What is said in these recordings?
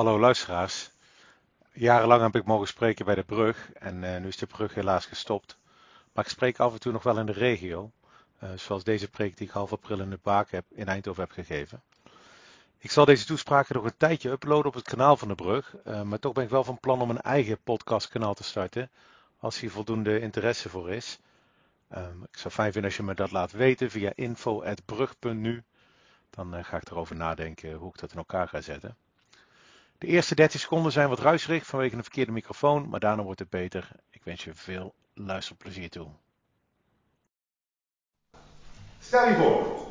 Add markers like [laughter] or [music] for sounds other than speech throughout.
Hallo luisteraars. Jarenlang heb ik mogen spreken bij de brug en uh, nu is de brug helaas gestopt. Maar ik spreek af en toe nog wel in de regio, uh, zoals deze preek die ik half april in de Baak heb, in Eindhoven heb gegeven. Ik zal deze toespraken nog een tijdje uploaden op het kanaal van de brug, uh, maar toch ben ik wel van plan om een eigen podcastkanaal te starten, als hier voldoende interesse voor is. Um, ik zou fijn vinden als je me dat laat weten via info.brug.nu. Dan ga ik erover nadenken hoe ik dat in elkaar ga zetten. De eerste 13 seconden zijn wat ruiserig vanwege een verkeerde microfoon, maar daarna wordt het beter. Ik wens je veel luisterplezier toe. Stel je voor,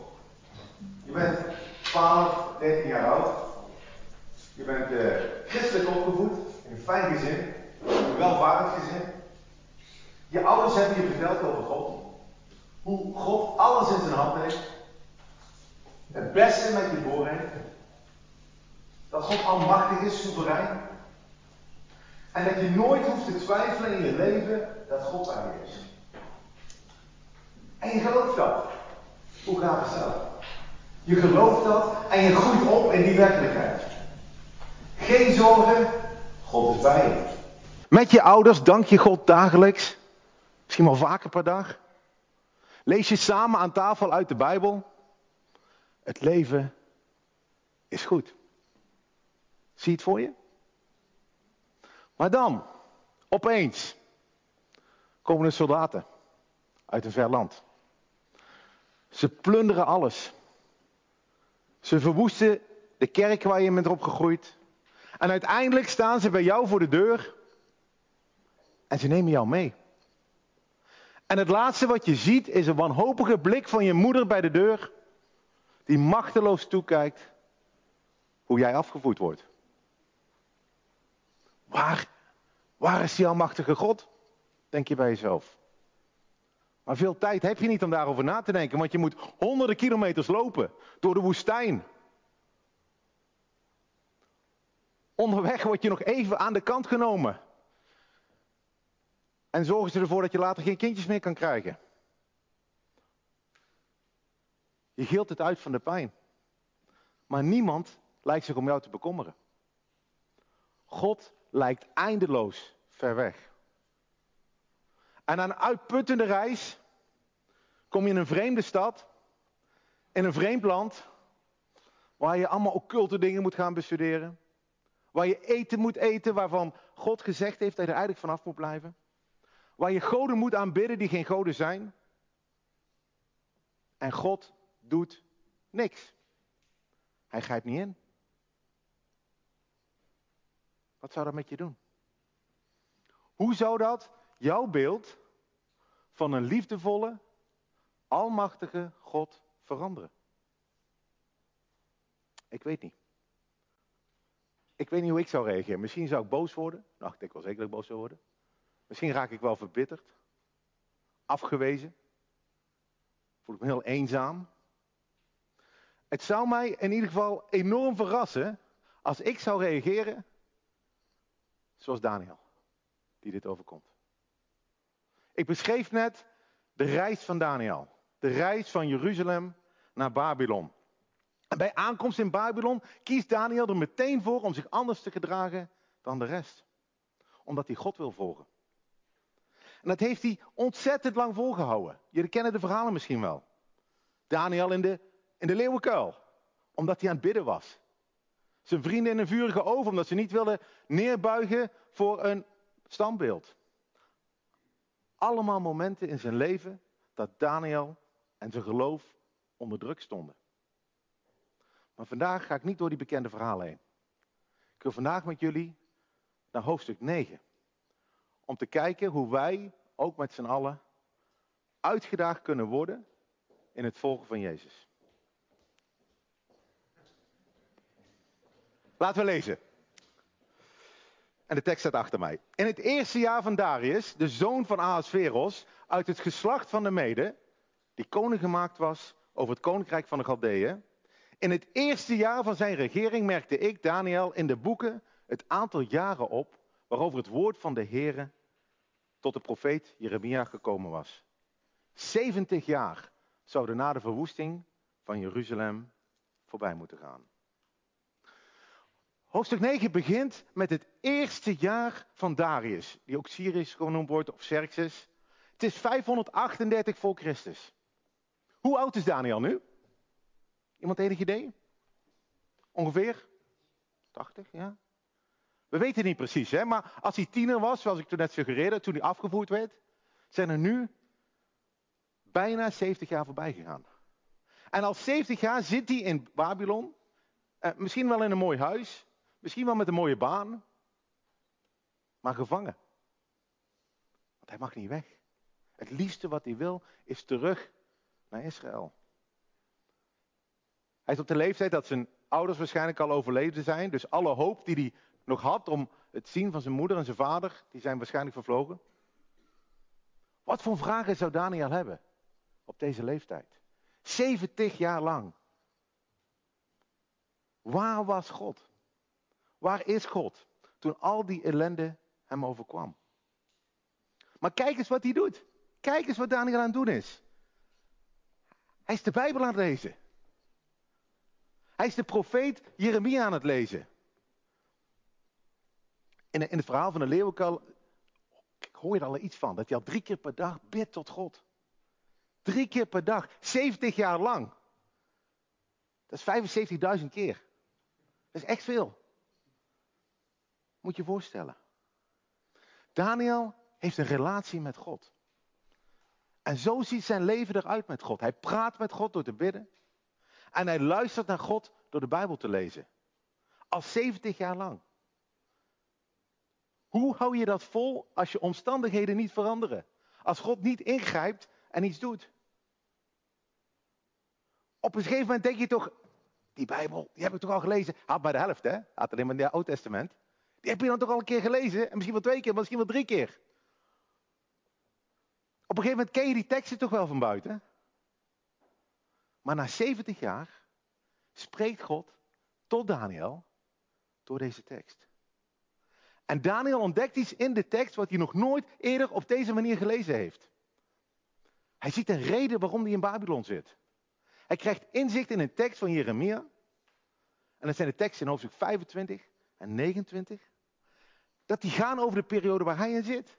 je bent 12, 13 jaar oud. Je bent uh, christelijk opgevoed, in een fijn gezin, een welvarend gezin. Je ouders hebben je verteld over God. Hoe God alles in zijn hand heeft. Het beste met je voor. God almachtig is, soeverein. En dat je nooit hoeft te twijfelen in je leven dat God bij je is. En je gelooft dat. Hoe gaat het zelf? Je gelooft dat en je groeit op in die werkelijkheid. Geen zorgen, God is bij je. Met je ouders dank je God dagelijks. Misschien wel vaker per dag. Lees je samen aan tafel uit de Bijbel. Het leven is goed. Zie het voor je? Maar dan, opeens, komen er soldaten uit een ver land. Ze plunderen alles. Ze verwoesten de kerk waar je bent opgegroeid. En uiteindelijk staan ze bij jou voor de deur. En ze nemen jou mee. En het laatste wat je ziet is een wanhopige blik van je moeder bij de deur. Die machteloos toekijkt hoe jij afgevoerd wordt. Waar, waar is die almachtige God? Denk je bij jezelf. Maar veel tijd heb je niet om daarover na te denken, want je moet honderden kilometers lopen door de woestijn. Onderweg word je nog even aan de kant genomen. En zorgen ze ervoor dat je later geen kindjes meer kan krijgen. Je gilt het uit van de pijn. Maar niemand lijkt zich om jou te bekommeren. God lijkt eindeloos ver weg. En na een uitputtende reis kom je in een vreemde stad, in een vreemd land, waar je allemaal occulte dingen moet gaan bestuderen. Waar je eten moet eten waarvan God gezegd heeft dat je er eigenlijk vanaf moet blijven. Waar je goden moet aanbidden die geen goden zijn. En God doet niks. Hij grijpt niet in. Wat zou dat met je doen? Hoe zou dat jouw beeld van een liefdevolle, almachtige God veranderen? Ik weet niet. Ik weet niet hoe ik zou reageren. Misschien zou ik boos worden. Nou, ik denk wel zeker dat ik boos zou worden. Misschien raak ik wel verbitterd. Afgewezen. Voel ik me heel eenzaam. Het zou mij in ieder geval enorm verrassen als ik zou reageren zoals Daniel, die dit overkomt. Ik beschreef net de reis van Daniel. De reis van Jeruzalem naar Babylon. Bij aankomst in Babylon kiest Daniel er meteen voor om zich anders te gedragen dan de rest. Omdat hij God wil volgen. En dat heeft hij ontzettend lang volgehouden. Jullie kennen de verhalen misschien wel. Daniel in de, in de leeuwenkuil. Omdat hij aan het bidden was. Zijn vrienden in een vurige oven, omdat ze niet wilden neerbuigen voor een standbeeld. Allemaal momenten in zijn leven dat Daniel en zijn geloof onder druk stonden. Maar vandaag ga ik niet door die bekende verhalen heen. Ik wil vandaag met jullie naar hoofdstuk 9. Om te kijken hoe wij, ook met z'n allen, uitgedaagd kunnen worden in het volgen van Jezus. Laten we lezen. En de tekst staat achter mij. In het eerste jaar van Darius, de zoon van Ahasveros, uit het geslacht van de Mede, die koning gemaakt was over het koninkrijk van de Galdeeën. In het eerste jaar van zijn regering merkte ik, Daniel, in de boeken het aantal jaren op waarover het woord van de Heere tot de profeet Jeremia gekomen was. 70 jaar zouden na de verwoesting van Jeruzalem voorbij moeten gaan. Hoofdstuk 9 begint met het eerste jaar van Darius, die ook Cyrus genoemd wordt, of Xerxes. Het is 538 voor Christus. Hoe oud is Daniel nu? Iemand enig idee? Ongeveer? 80, ja? We weten niet precies, hè? maar als hij tiener was, zoals ik toen net suggereerde, toen hij afgevoerd werd, zijn er nu bijna 70 jaar voorbij gegaan. En al 70 jaar zit hij in Babylon, eh, misschien wel in een mooi huis, misschien wel met een mooie baan, maar gevangen. Want hij mag niet weg. Het liefste wat hij wil is terug naar Israël. Hij is op de leeftijd dat zijn ouders waarschijnlijk al overleden zijn. Dus alle hoop die hij nog had om het zien van zijn moeder en zijn vader, die zijn waarschijnlijk vervlogen. Wat voor vragen zou Daniel hebben op deze leeftijd? 70 jaar lang. Waar was God? Waar is God toen al die ellende hem overkwam? Maar kijk eens wat hij doet. Kijk eens wat Daniel aan het doen is. Hij is de Bijbel aan het lezen. Hij is de profeet Jeremia aan het lezen. In, in het verhaal van de leeuwenkal hoor je er al iets van. Dat hij al drie keer per dag bidt tot God. Drie keer per dag. 70 jaar lang. Dat is 75.000 keer. Dat is echt veel. Moet je voorstellen. Daniel heeft een relatie met God. En zo ziet zijn leven eruit met God. Hij praat met God door te bidden. En hij luistert naar God door de Bijbel te lezen. Al 70 jaar lang. Hoe hou je dat vol als je omstandigheden niet veranderen? Als God niet ingrijpt en iets doet? Op een gegeven moment denk je toch, die Bijbel, die heb ik toch al gelezen. Had maar de helft, hè? Had alleen maar het Oude Testament. Die heb je dan toch al een keer gelezen? En misschien wel twee keer, misschien wel drie keer. Op een gegeven moment ken je die teksten toch wel van buiten. Maar na 70 jaar spreekt God tot Daniel door deze tekst. En Daniel ontdekt iets in de tekst wat hij nog nooit eerder op deze manier gelezen heeft. Hij ziet een reden waarom hij in Babylon zit. Hij krijgt inzicht in een tekst van Jeremia. En dat zijn de teksten in hoofdstuk 25 en 29. Dat die gaan over de periode waar hij in zit.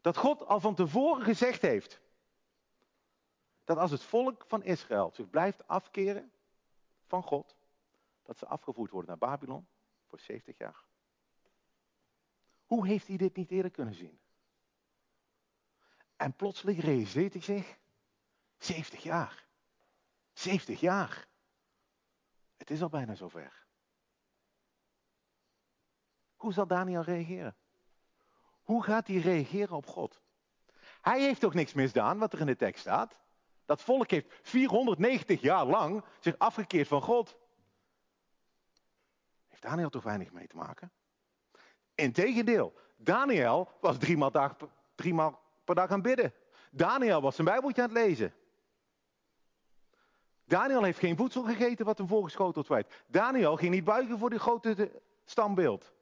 Dat God al van tevoren gezegd heeft. Dat als het volk van Israël zich blijft afkeren van God. Dat ze afgevoerd worden naar Babylon voor 70 jaar. Hoe heeft hij dit niet eerder kunnen zien? En plotseling realiseert hij zich, 70 jaar. 70 jaar. Het is al bijna zover. Hoe zal Daniel reageren? Hoe gaat hij reageren op God? Hij heeft toch niks misdaan wat er in de tekst staat? Dat volk heeft 490 jaar lang zich afgekeerd van God. Heeft Daniel toch weinig mee te maken? Integendeel, Daniel was drie maal, dag, drie maal per dag aan bidden. Daniel was zijn Bijbeltje aan het lezen. Daniel heeft geen voedsel gegeten wat hem voorgeschoteld werd. Daniel ging niet buigen voor die grote stambeeld.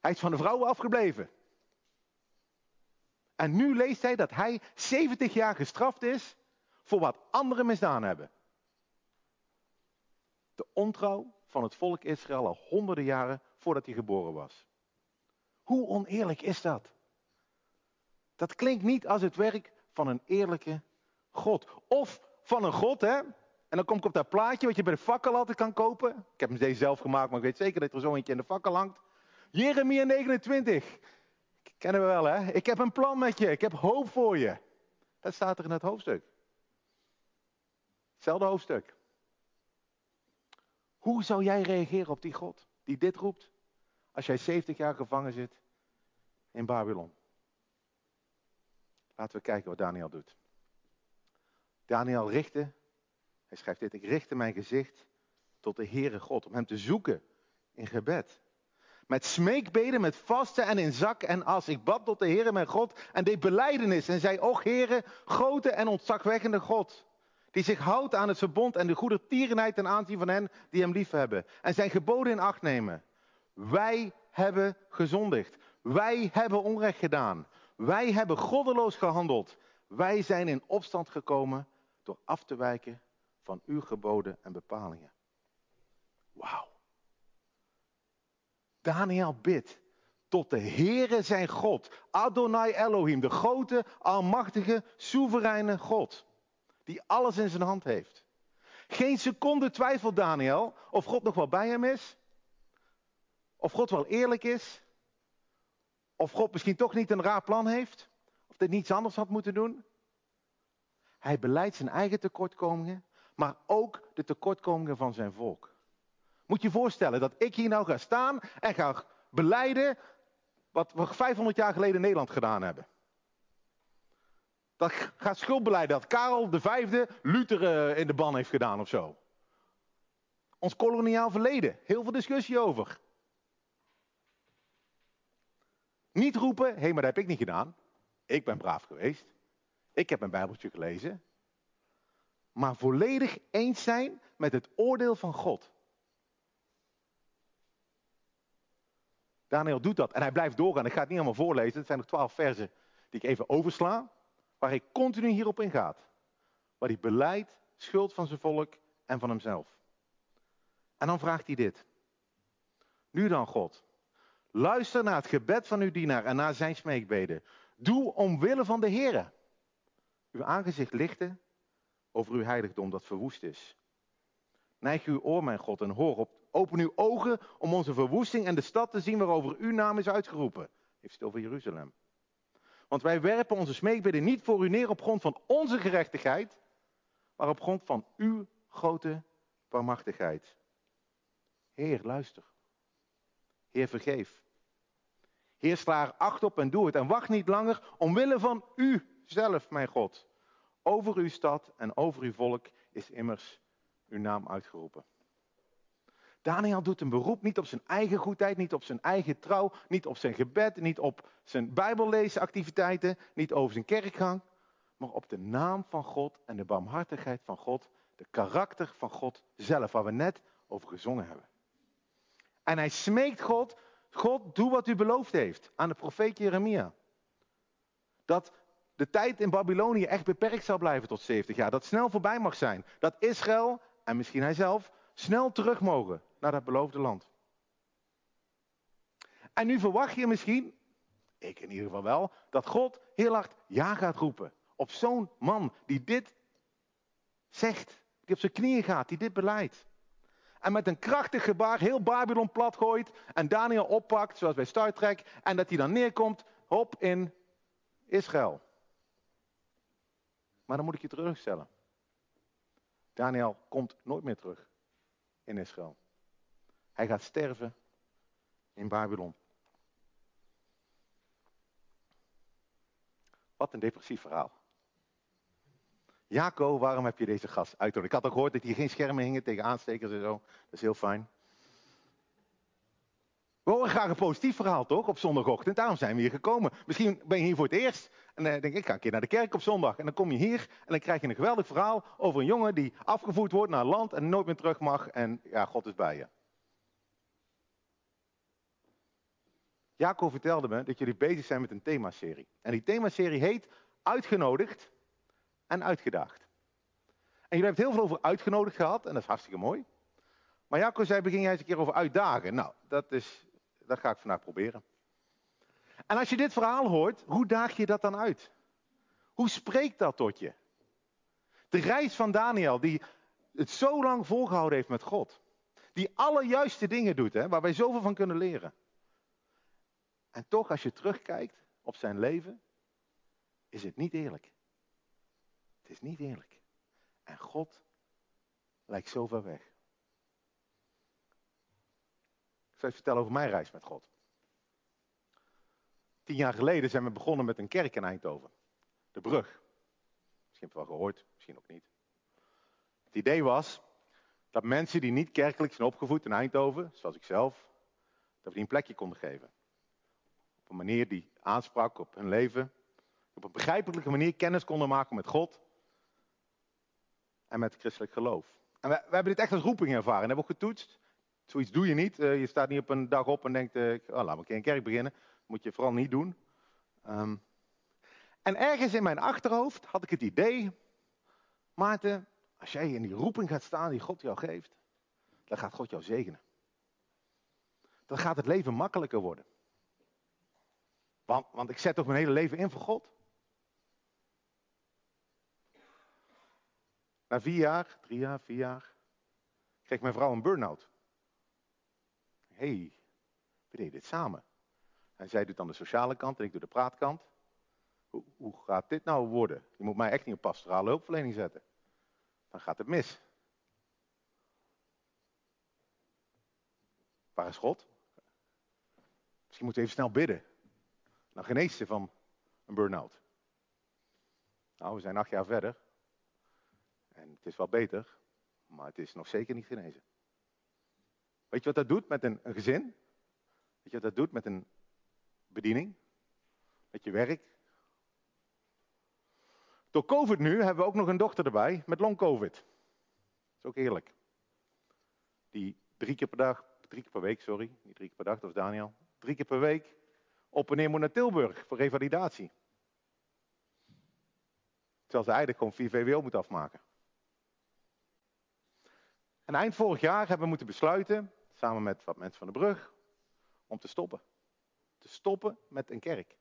Hij is van de vrouwen afgebleven. En nu leest hij dat hij 70 jaar gestraft is voor wat anderen misdaan hebben. De ontrouw van het volk Israël al honderden jaren voordat hij geboren was. Hoe oneerlijk is dat? Dat klinkt niet als het werk van een eerlijke God. Of van een God, hè? En dan kom ik op dat plaatje wat je bij de fakkel altijd kan kopen. Ik heb hem deze zelf gemaakt, maar ik weet zeker dat er zo eentje in de fakkel hangt. Jeremia 29. Kennen we wel, hè? Ik heb een plan met je. Ik heb hoop voor je. Dat staat er in het hoofdstuk. Hetzelfde hoofdstuk. Hoe zou jij reageren op die God die dit roept? Als jij 70 jaar gevangen zit in Babylon. Laten we kijken wat Daniel doet. Daniel richtte, hij schrijft dit, ik richtte mijn gezicht tot de Heere God om hem te zoeken in gebed. Met smeekbeden, met vasten en in zak en as. Ik bad tot de Heere mijn God en deed beleidenis en zei, och Heere, grote en ontzagwekkende God. Die zich houdt aan het verbond en de goede tierenheid ten aanzien van hen die hem liefhebben. En zijn geboden in acht nemen. Wij hebben gezondigd. Wij hebben onrecht gedaan. Wij hebben goddeloos gehandeld. Wij zijn in opstand gekomen door af te wijken van uw geboden en bepalingen. Wauw. Daniel bidt tot de Heere zijn God, Adonai Elohim, de grote, almachtige, soevereine God, die alles in zijn hand heeft. Geen seconde twijfelt Daniel of God nog wel bij hem is, of God wel eerlijk is, of God misschien toch niet een raar plan heeft, of dit niets anders had moeten doen. Hij beleidt zijn eigen tekortkomingen, maar ook de tekortkomingen van zijn volk. Moet je voorstellen dat ik hier nou ga staan en ga beleiden wat we 500 jaar geleden in Nederland gedaan hebben. Dat gaat schuldbeleid dat Karel V Luther eh, in de ban heeft gedaan of zo. Ons koloniaal verleden. Heel veel discussie over. Niet roepen, hé, maar dat heb ik niet gedaan. Ik ben braaf geweest. Ik heb mijn Bijbeltje gelezen. Maar volledig eens zijn met het oordeel van God. Daniel doet dat en hij blijft doorgaan. Ik ga het niet allemaal voorlezen. Het zijn nog twaalf versen die ik even oversla. Waar hij continu hierop ingaat. Waar hij beleidt schuld van zijn volk en van hemzelf. En dan vraagt hij dit. Nu dan, God. Luister naar het gebed van uw dienaar en naar zijn smeekbeden. Doe omwille van de Heer. Uw aangezicht lichten over uw heiligdom dat verwoest is. Neig uw oor, mijn God, en hoor op. Open uw ogen om onze verwoesting en de stad te zien waarover uw naam is uitgeroepen. Heeft het over Jeruzalem. Want wij werpen onze smeekbidden niet voor u neer op grond van onze gerechtigheid, maar op grond van uw grote barmachtigheid. Heer, luister. Heer, vergeef. Heer, sla er acht op en doe het. En wacht niet langer omwille van u zelf, mijn God. Over uw stad en over uw volk is immers uw naam uitgeroepen. Daniel doet een beroep niet op zijn eigen goedheid, niet op zijn eigen trouw, niet op zijn gebed, niet op zijn bijbelleesactiviteiten, niet over zijn kerkgang, maar op de naam van God en de barmhartigheid van God, de karakter van God zelf, waar we net over gezongen hebben. En hij smeekt God, God, doe wat u beloofd heeft aan de profeet Jeremia. Dat de tijd in Babylonië echt beperkt zal blijven tot 70 jaar. Dat snel voorbij mag zijn. Dat Israël, en misschien hij zelf, snel terug mogen naar dat beloofde land. En nu verwacht je misschien, ik in ieder geval wel, dat God heel hard ja gaat roepen. Op zo'n man die dit zegt, die op zijn knieën gaat, die dit beleidt. En met een krachtig gebaar heel Babylon plat gooit en Daniel oppakt, zoals bij Star Trek, en dat hij dan neerkomt, op in Israël. Maar dan moet ik je terugstellen. Daniel komt nooit meer terug in Israël. Hij gaat sterven in Babylon. Wat een depressief verhaal. Jaco, waarom heb je deze gast uitgenodigd? Ik had ook gehoord dat hier geen schermen hingen tegen aanstekers en zo. Dat is heel fijn. We horen graag een positief verhaal, toch? Op zondagochtend. Daarom zijn we hier gekomen. Misschien ben je hier voor het eerst. En dan denk ik, ik ga een keer naar de kerk op zondag. En dan kom je hier en dan krijg je een geweldig verhaal over een jongen die afgevoerd wordt naar land en nooit meer terug mag. En ja, God is bij je. Jacob vertelde me dat jullie bezig zijn met een themaserie. En die themaserie heet Uitgenodigd en Uitgedaagd. En jullie hebben het heel veel over uitgenodigd gehad en dat is hartstikke mooi. Maar Jacob zei, begin jij eens een keer over uitdagen. Nou, dat, is, dat ga ik vandaag proberen. En als je dit verhaal hoort, hoe daag je dat dan uit? Hoe spreekt dat tot je? De reis van Daniel, die het zo lang volgehouden heeft met God. Die alle juiste dingen doet, hè, waar wij zoveel van kunnen leren. En toch, als je terugkijkt op zijn leven, is het niet eerlijk. Het is niet eerlijk. En God lijkt zo ver weg. Ik zal je vertellen over mijn reis met God. Tien jaar geleden zijn we begonnen met een kerk in Eindhoven. De Brug. Misschien heb je het wel gehoord, misschien ook niet. Het idee was dat mensen die niet kerkelijk zijn opgevoed in Eindhoven, zoals ik zelf, dat we die een plekje konden geven. Op een manier die aansprak op hun leven. Op een begrijpelijke manier kennis konden maken met God. En met christelijk geloof. En we, hebben dit echt als roeping ervaren. En hebben we ook getoetst. Zoiets doe je niet. Uh, je staat niet op een dag op en denkt, uh, oh, laten we een keer een kerk beginnen. Dat moet je vooral niet doen. Um, en ergens in mijn achterhoofd had ik het idee, Maarten, Als jij in die roeping gaat staan die God jou geeft, dan gaat God jou zegenen. Dan gaat het leven makkelijker worden. Want, want ik zet toch mijn hele leven in voor God. Na vier jaar, drie jaar, vier jaar, kreeg mijn vrouw een burn-out. Hé, hey, we deden dit samen. En zij doet dan de sociale kant en ik doe de praatkant. Hoe, hoe gaat dit nou worden? Je moet mij echt niet op pastorale hulpverlening zetten. Dan gaat het mis. Waar is God? Misschien moeten we even snel bidden. Dan geneest ze van een burn-out. Nou, we zijn acht jaar verder. En het is wel beter, maar het is nog zeker niet genezen. Weet je wat dat doet met een, een gezin? Weet je wat dat doet met een bediening? Met je werk? Door COVID nu hebben we ook nog een dochter erbij met long COVID. Dat is ook eerlijk. Die drie keer per dag, drie keer per week, sorry, niet drie keer per dag, dat was Daniel. Drie keer per week op en neer moet naar Tilburg voor revalidatie. Terwijl ze eigenlijk gewoon 4 VWO moet afmaken. En eind vorig jaar hebben we moeten besluiten, samen met wat mensen van de brug, om te stoppen. Te stoppen met een kerk.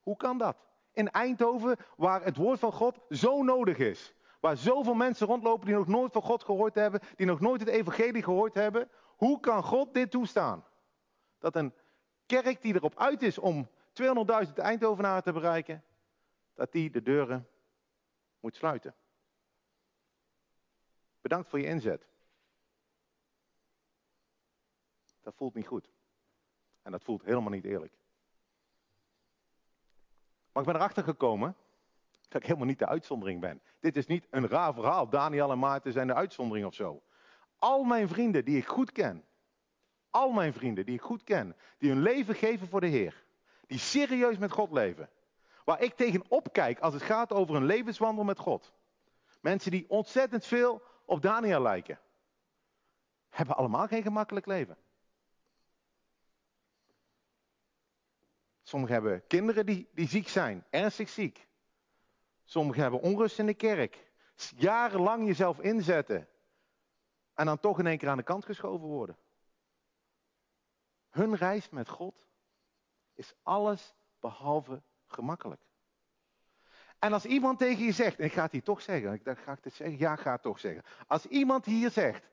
Hoe kan dat? In Eindhoven, waar het woord van God zo nodig is. Waar zoveel mensen rondlopen die nog nooit van God gehoord hebben, die nog nooit het evangelie gehoord hebben. Hoe kan God dit toestaan? Dat een kerk die erop uit is om 200.000 Eindhovenaren te bereiken, dat die de deuren moet sluiten. Bedankt voor je inzet. Dat voelt niet goed. En dat voelt helemaal niet eerlijk. Maar ik ben erachter gekomen dat ik helemaal niet de uitzondering ben. Dit is niet een raar verhaal. Daniel en Maarten zijn de uitzondering of zo. Al mijn vrienden die ik goed ken, al mijn vrienden die ik goed ken, die hun leven geven voor de Heer, die serieus met God leven, waar ik tegen opkijk als het gaat over een levenswandel met God. Mensen die ontzettend veel op Daniel lijken, hebben allemaal geen gemakkelijk leven. Sommigen hebben kinderen die, die ziek zijn, ernstig ziek. Sommigen hebben onrust in de kerk. Jarenlang jezelf inzetten. En dan toch in één keer aan de kant geschoven worden. Hun reis met God is alles behalve gemakkelijk. En als iemand tegen je zegt, en ik ga het hier toch zeggen, ik ga het zeggen, ja, ik ga het toch zeggen. Als iemand hier zegt,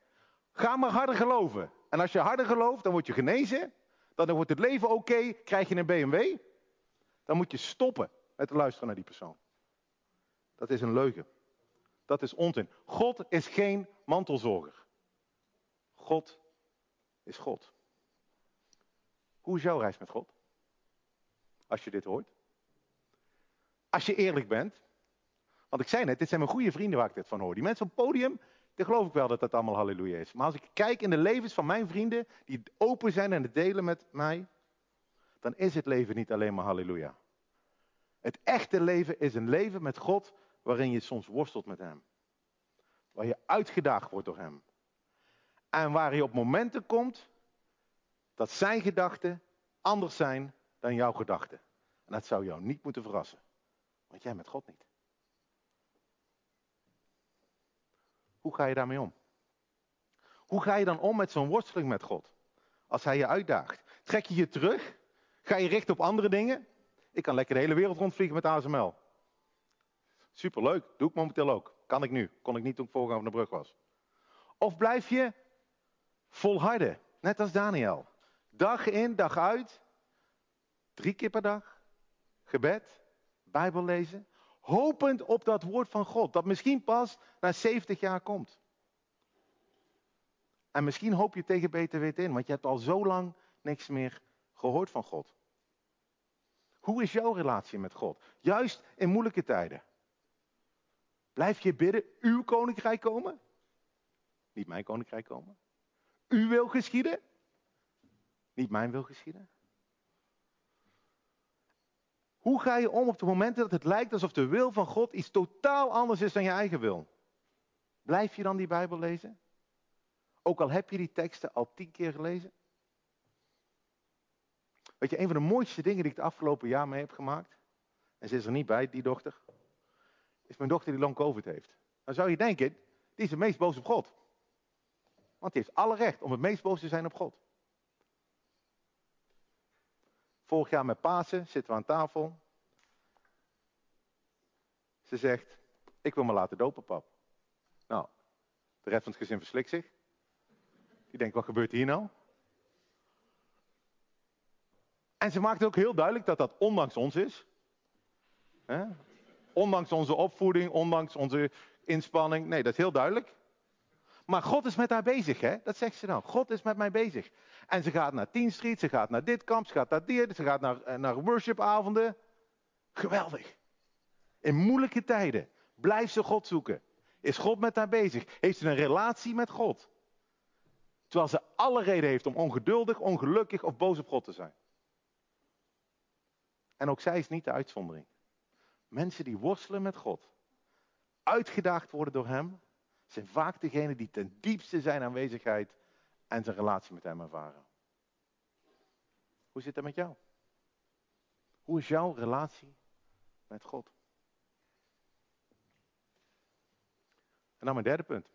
ga maar harder geloven. En als je harder gelooft, dan word je genezen. Dan wordt het leven oké, krijg je een BMW. Dan moet je stoppen met te luisteren naar die persoon. Dat is een leugen. Dat is onzin. God is geen mantelzorger. God is God. Hoe is jouw reis met God? Als je dit hoort. Als je eerlijk bent. Want ik zei net, dit zijn mijn goede vrienden waar ik dit van hoor. Die mensen op het podium, dan geloof ik wel dat dat allemaal halleluja is. Maar als ik kijk in de levens van mijn vrienden, die open zijn en het delen met mij, dan is het leven niet alleen maar halleluja. Het echte leven is een leven met God waarin je soms worstelt met Hem. Waar je uitgedaagd wordt door Hem. En waar je op momenten komt dat Zijn gedachten anders zijn dan jouw gedachten. En dat zou jou niet moeten verrassen. Want jij met God niet. Hoe ga je daarmee om? Hoe ga je dan om met zo'n worsteling met God? Als Hij je uitdaagt. Trek je je terug? Ga je richten op andere dingen? Ik kan lekker de hele wereld rondvliegen met ASML. Superleuk, doe ik momenteel ook. Kan ik nu, kon ik niet toen ik vorige van de brug was. Of blijf je volharden, net als Daniel. Dag in, dag uit. Drie keer per dag. Gebed, Bijbel lezen. Hopend op dat woord van God, dat misschien pas na 70 jaar komt. En misschien hoop je tegen beter weten in, want je hebt al zo lang niks meer gehoord van God. Hoe is jouw relatie met God? Juist in moeilijke tijden. Blijf je bidden, uw koninkrijk komen? Niet mijn koninkrijk komen. U wil geschieden? Niet mijn wil geschieden. Hoe ga je om op de momenten dat het lijkt alsof de wil van God iets totaal anders is dan je eigen wil? Blijf je dan die Bijbel lezen? Ook al heb je die teksten al tien keer gelezen? Weet je, een van de mooiste dingen die ik het afgelopen jaar mee heb gemaakt, en ze is er niet bij, die dochter, is mijn dochter die long covid heeft. Dan zou je denken, die is het meest boos op God. Want die heeft alle recht om het meest boos te zijn op God. Vorig jaar met Pasen zitten we aan tafel. Ze zegt, ik wil me laten dopen, pap. Nou, de rest van het gezin verslikt zich. Die denkt, wat gebeurt hier nou? En ze maakt ook heel duidelijk dat dat ondanks ons is. Ondanks onze opvoeding, ondanks onze inspanning. Nee, dat is heel duidelijk. Maar God is met haar bezig, hè? Dat zegt ze dan. God is met mij bezig. En ze gaat naar Teen Street, ze gaat naar dit kamp, ze gaat naar dit, ze gaat naar, eh, naar worshipavonden. Geweldig. In moeilijke tijden blijft ze God zoeken. Is God met haar bezig? Heeft ze een relatie met God? Terwijl ze alle reden heeft om ongeduldig, ongelukkig of boos op God te zijn. En ook zij is niet de uitzondering. Mensen die worstelen met God, uitgedaagd worden door Hem, zijn vaak degenen die ten diepste zijn aanwezigheid en zijn relatie met Hem ervaren. Hoe zit het met jou? Hoe is jouw relatie met God? En dan mijn derde punt.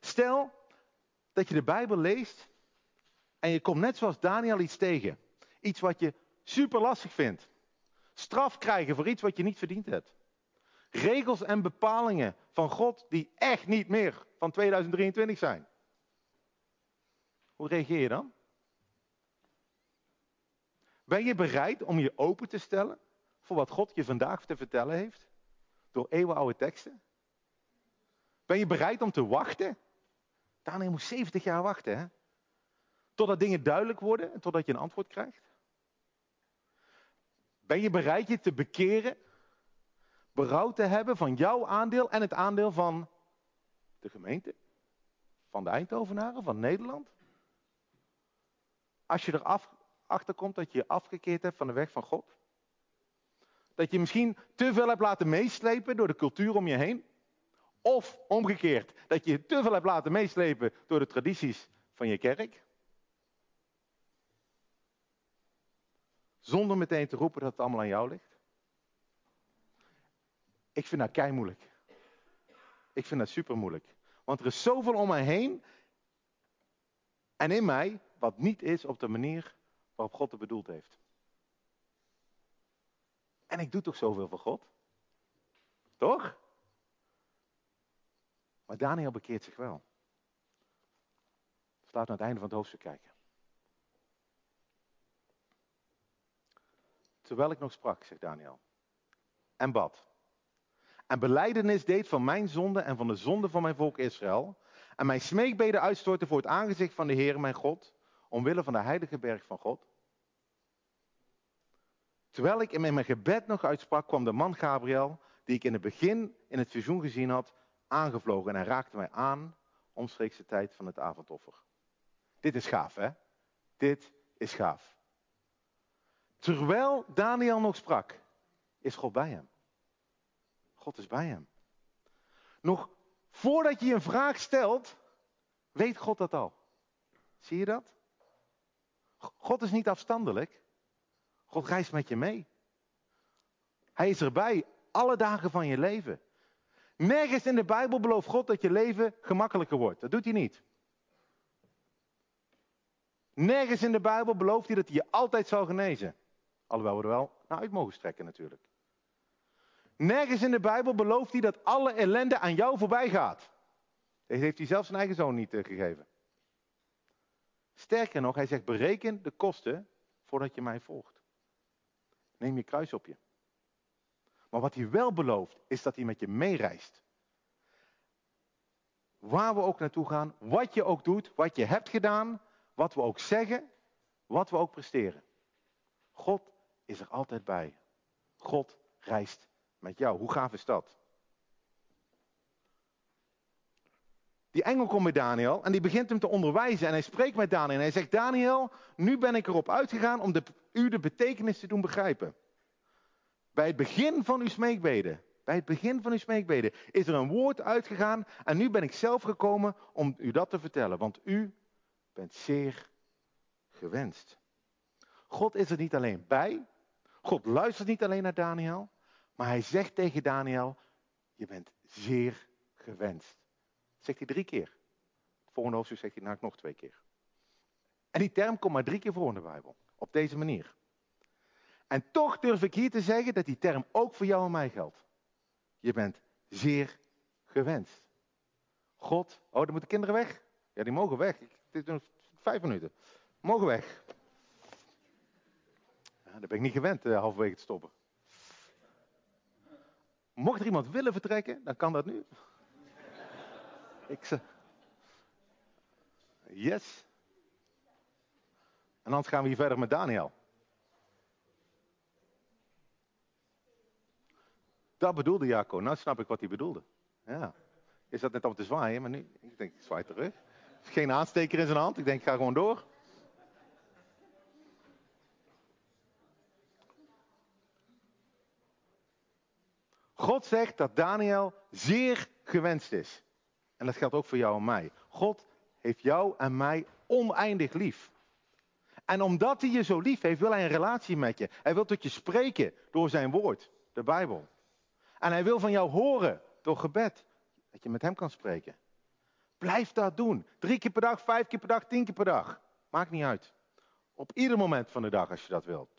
Stel dat je de Bijbel leest en je komt net zoals Daniel iets tegen. Iets wat je super lastig vindt. Straf krijgen voor iets wat je niet verdiend hebt. Regels en bepalingen van God die echt niet meer van 2023 zijn. Hoe reageer je dan? Ben je bereid om je open te stellen voor wat God je vandaag te vertellen heeft? Door eeuwenoude teksten? Ben je bereid om te wachten? Daniel moest 70 jaar wachten, hè? Totdat dingen duidelijk worden en totdat je een antwoord krijgt? Ben je bereid je te bekeren? Berouw te hebben van jouw aandeel en het aandeel van de gemeente? Van de Eindhovenaren, van Nederland? Als je erachter komt dat je je afgekeerd hebt van de weg van God? Dat je misschien te veel hebt laten meeslepen door de cultuur om je heen? Of omgekeerd, dat je je te veel hebt laten meeslepen door de tradities van je kerk? Zonder meteen te roepen dat het allemaal aan jou ligt. Ik vind dat kei moeilijk. Ik vind dat super moeilijk. Want er is zoveel om mij heen en in mij wat niet is op de manier waarop God het bedoeld heeft. En ik doe toch zoveel voor God? Toch? Maar Daniel bekeert zich wel. Dus laten we naar het einde van het hoofdstuk kijken. Terwijl ik nog sprak, zegt Daniel. En bad. En beleidenis deed van mijn zonde en van de zonde van mijn volk Israël. En mijn smeekbeden uitstorten voor het aangezicht van de Heer mijn God. Omwille van de heilige berg van God. Terwijl ik in mijn gebed nog uitsprak, kwam de man Gabriel, die ik in het begin in het visioen gezien had, aangevlogen. En hij raakte mij aan omstreeks de tijd van het avondoffer. Dit is gaaf, hè? Dit is gaaf. Terwijl Daniel nog sprak, is God bij hem. God is bij hem. Nog voordat je een vraag stelt, weet God dat al. Zie je dat? God is niet afstandelijk. God reist met je mee. Hij is erbij alle dagen van je leven. Nergens in de Bijbel belooft God dat je leven gemakkelijker wordt. Dat doet hij niet. Nergens in de Bijbel belooft hij dat hij je altijd zal genezen. Alhoewel we er wel naar uit mogen strekken natuurlijk. Nergens in de Bijbel belooft hij dat alle ellende aan jou voorbij gaat. Deze heeft hij zelfs zijn eigen zoon niet eh, gegeven. Sterker nog, hij zegt bereken de kosten voordat je mij volgt. Neem je kruis op je. Maar wat hij wel belooft, is dat hij met je meereist. Waar we ook naartoe gaan, wat je ook doet, wat je hebt gedaan, wat we ook zeggen, wat we ook presteren. God is er altijd bij. God reist met jou. Hoe gaaf is dat? Die engel komt bij Daniel en die begint hem te onderwijzen. En hij spreekt met Daniel en hij zegt: Daniel, nu ben ik erop uitgegaan om de, u de betekenis te doen begrijpen. Bij het begin van uw smeekbeden, bij het begin van uw smeekbeden, is er een woord uitgegaan. En nu ben ik zelf gekomen om u dat te vertellen. Want u bent zeer gewenst. God is er niet alleen bij, God luistert niet alleen naar Daniel, maar hij zegt tegen Daniel, je bent zeer gewenst. zegt hij drie keer. Het volgende hoofdstuk zegt hij nou nog twee keer. En die term komt maar drie keer voor in de Bijbel. Op deze manier. En toch durf ik hier te zeggen dat die term ook voor jou en mij geldt. Je bent zeer gewenst. God, oh, dan moeten kinderen weg. Ja, die mogen weg. Dit is nog vijf minuten. Mogen weg. Ja, daar ben ik niet gewend, uh, halverwege te stoppen. Mocht er iemand willen vertrekken, dan kan dat nu. ik. Yes. En anders gaan we hier verder met Daniel. Dat bedoelde Jaco. Nou snap ik wat hij bedoelde. Ja. Is dat net om te zwaaien, maar nu, ik denk, ik zwaai terug. Geen aansteker in zijn hand. Ik denk, ik ga gewoon door. God zegt dat Daniel zeer gewenst is. En dat geldt ook voor jou en mij. God heeft jou en mij oneindig lief. En omdat hij je zo lief heeft, wil hij een relatie met je. Hij wil tot je spreken door zijn woord, de Bijbel. En hij wil van jou horen door gebed, dat je met hem kan spreken. Blijf dat doen. Drie keer per dag, vijf keer per dag, tien keer per dag. Maakt niet uit. Op ieder moment van de dag als je dat wilt.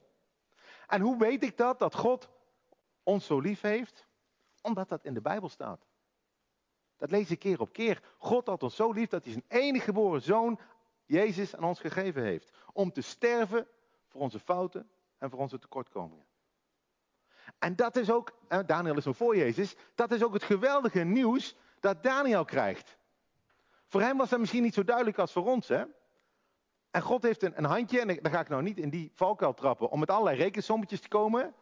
En hoe weet ik dat, dat God ons zo lief heeft? Omdat dat in de Bijbel staat. Dat lees ik keer op keer. God had ons zo lief dat hij zijn enige geboren zoon, Jezus, aan ons gegeven heeft. Om te sterven voor onze fouten en voor onze tekortkomingen. En dat is ook, Daniel is nog voor Jezus, dat is ook het geweldige nieuws dat Daniel krijgt. Voor hem was dat misschien niet zo duidelijk als voor ons, hè? En God heeft een, een handje, en daar ga ik nou niet in die valkuil trappen, om met allerlei rekensommetjes te komen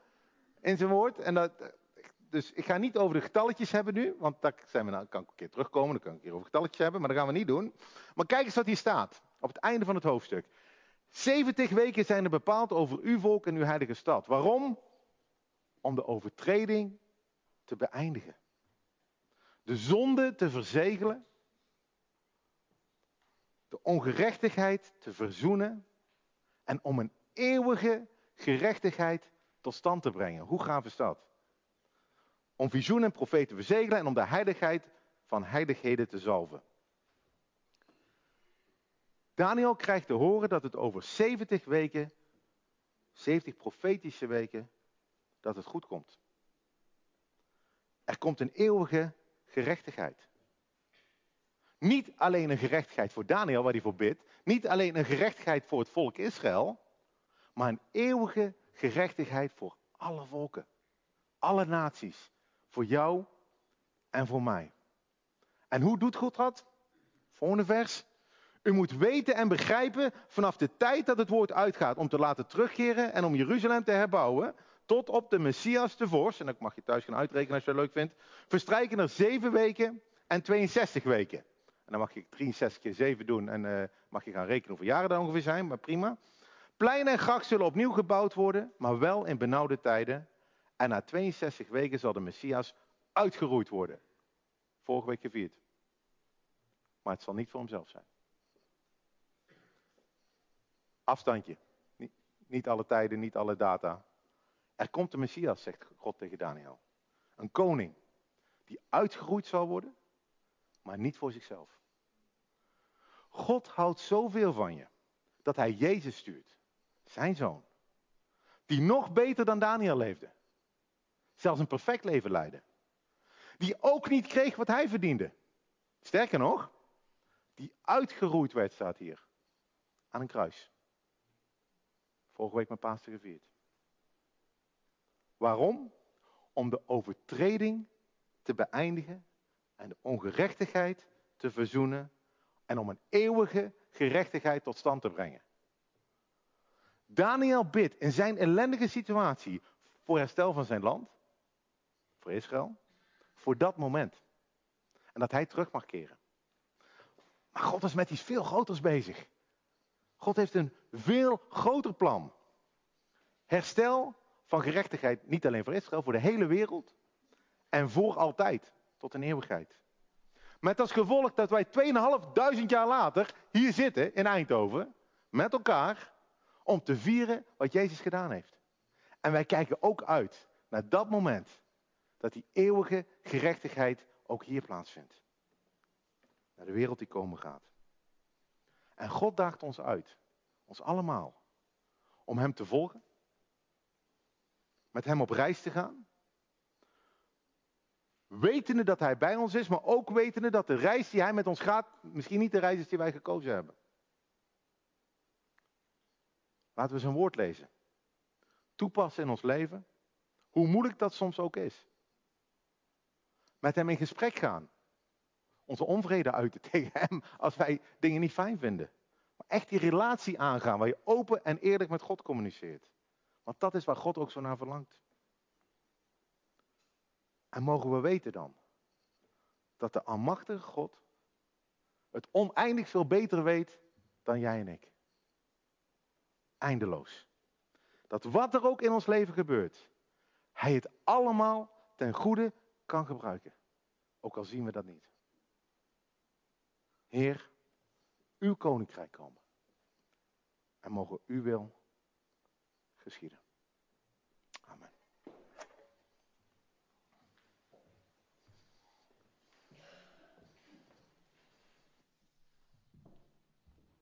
in zijn woord. En dat, dus ik ga niet over de getalletjes hebben nu, want daar zijn we nou, kan ik een keer terugkomen, dan kan ik een keer over getalletjes hebben, maar dat gaan we niet doen. Maar kijk eens wat hier staat, op het einde van het hoofdstuk. 70 weken zijn er bepaald over uw volk en uw heilige stad. Waarom? Om de overtreding te beëindigen. De zonde te verzegelen. De ongerechtigheid te verzoenen. En om een eeuwige gerechtigheid tot stand te brengen. Hoe gaaf is dat? Om visioenen en profeten te verzegelen en om de heiligheid van heiligheden te zalven. Daniel krijgt te horen dat het over 70 weken, 70 profetische weken, dat het goed komt. Er komt een eeuwige gerechtigheid. Niet alleen een gerechtigheid voor Daniel, waar hij voor bidt. Niet alleen een gerechtigheid voor het volk Israël. Maar een eeuwige gerechtigheid voor alle volken. Alle naties. Voor jou en voor mij. En hoe doet God dat? Volgende vers. U moet weten en begrijpen vanaf de tijd dat het woord uitgaat om te laten terugkeren en om Jeruzalem te herbouwen, tot op de Messias de Vos, en dat mag je thuis gaan uitrekenen als je dat leuk vindt, verstrijken er zeven weken en 62 weken. En dan mag je 63 keer 7 doen en uh, mag je gaan rekenen hoeveel jaren dat ongeveer zijn, maar prima. Plein en gracht zullen opnieuw gebouwd worden, maar wel in benauwde tijden. En na 62 weken zal de Messias uitgeroeid worden. Vorige week gevierd. Maar het zal niet voor hemzelf zijn. Afstandje. Niet, alle tijden, niet alle data. Er komt de Messias, zegt God tegen Daniel. Een koning die uitgeroeid zal worden, maar niet voor zichzelf. God houdt zoveel van je dat hij Jezus stuurt, zijn zoon, die nog beter dan Daniel leefde. Zelfs een perfect leven leidde. Die ook niet kreeg wat hij verdiende. Sterker nog, die uitgeroeid werd, staat hier. Aan een kruis. Vorige week mijn Pasen gevierd. Waarom? Om de overtreding te beëindigen en de ongerechtigheid te verzoenen en om een eeuwige gerechtigheid tot stand te brengen. Daniel bidt in zijn ellendige situatie voor herstel van zijn land, voor Israël, voor dat moment. En dat hij terug mag keren. Maar God is met iets veel groters bezig. God heeft een veel groter plan. Herstel van gerechtigheid, niet alleen voor Israël, voor de hele wereld. En voor altijd, tot een eeuwigheid. Met als gevolg dat wij 2500 jaar later hier zitten in Eindhoven, met elkaar, om te vieren wat Jezus gedaan heeft. En wij kijken ook uit naar dat moment dat die eeuwige gerechtigheid ook hier plaatsvindt. Naar de wereld die komen gaat. En God daagt ons uit, ons allemaal, om Hem te volgen, met Hem op reis te gaan, wetende dat Hij bij ons is, maar ook wetende dat de reis die Hij met ons gaat, misschien niet de reis is die wij gekozen hebben. Laten we zijn woord lezen. Toepassen in ons leven, hoe moeilijk dat soms ook is. Met Hem in gesprek gaan. Onze onvrede uiten [laughs] tegen Hem als wij dingen niet fijn vinden. Maar echt die relatie aangaan waar je open en eerlijk met God communiceert. Want dat is waar God ook zo naar verlangt. En mogen we weten dan dat de almachtige God het oneindig veel beter weet dan jij en ik. Eindeloos. Dat wat er ook in ons leven gebeurt, Hij het allemaal ten goede kan gebruiken. Ook al zien we dat niet. Heer, uw koninkrijk komen. En mogen uw wil geschieden.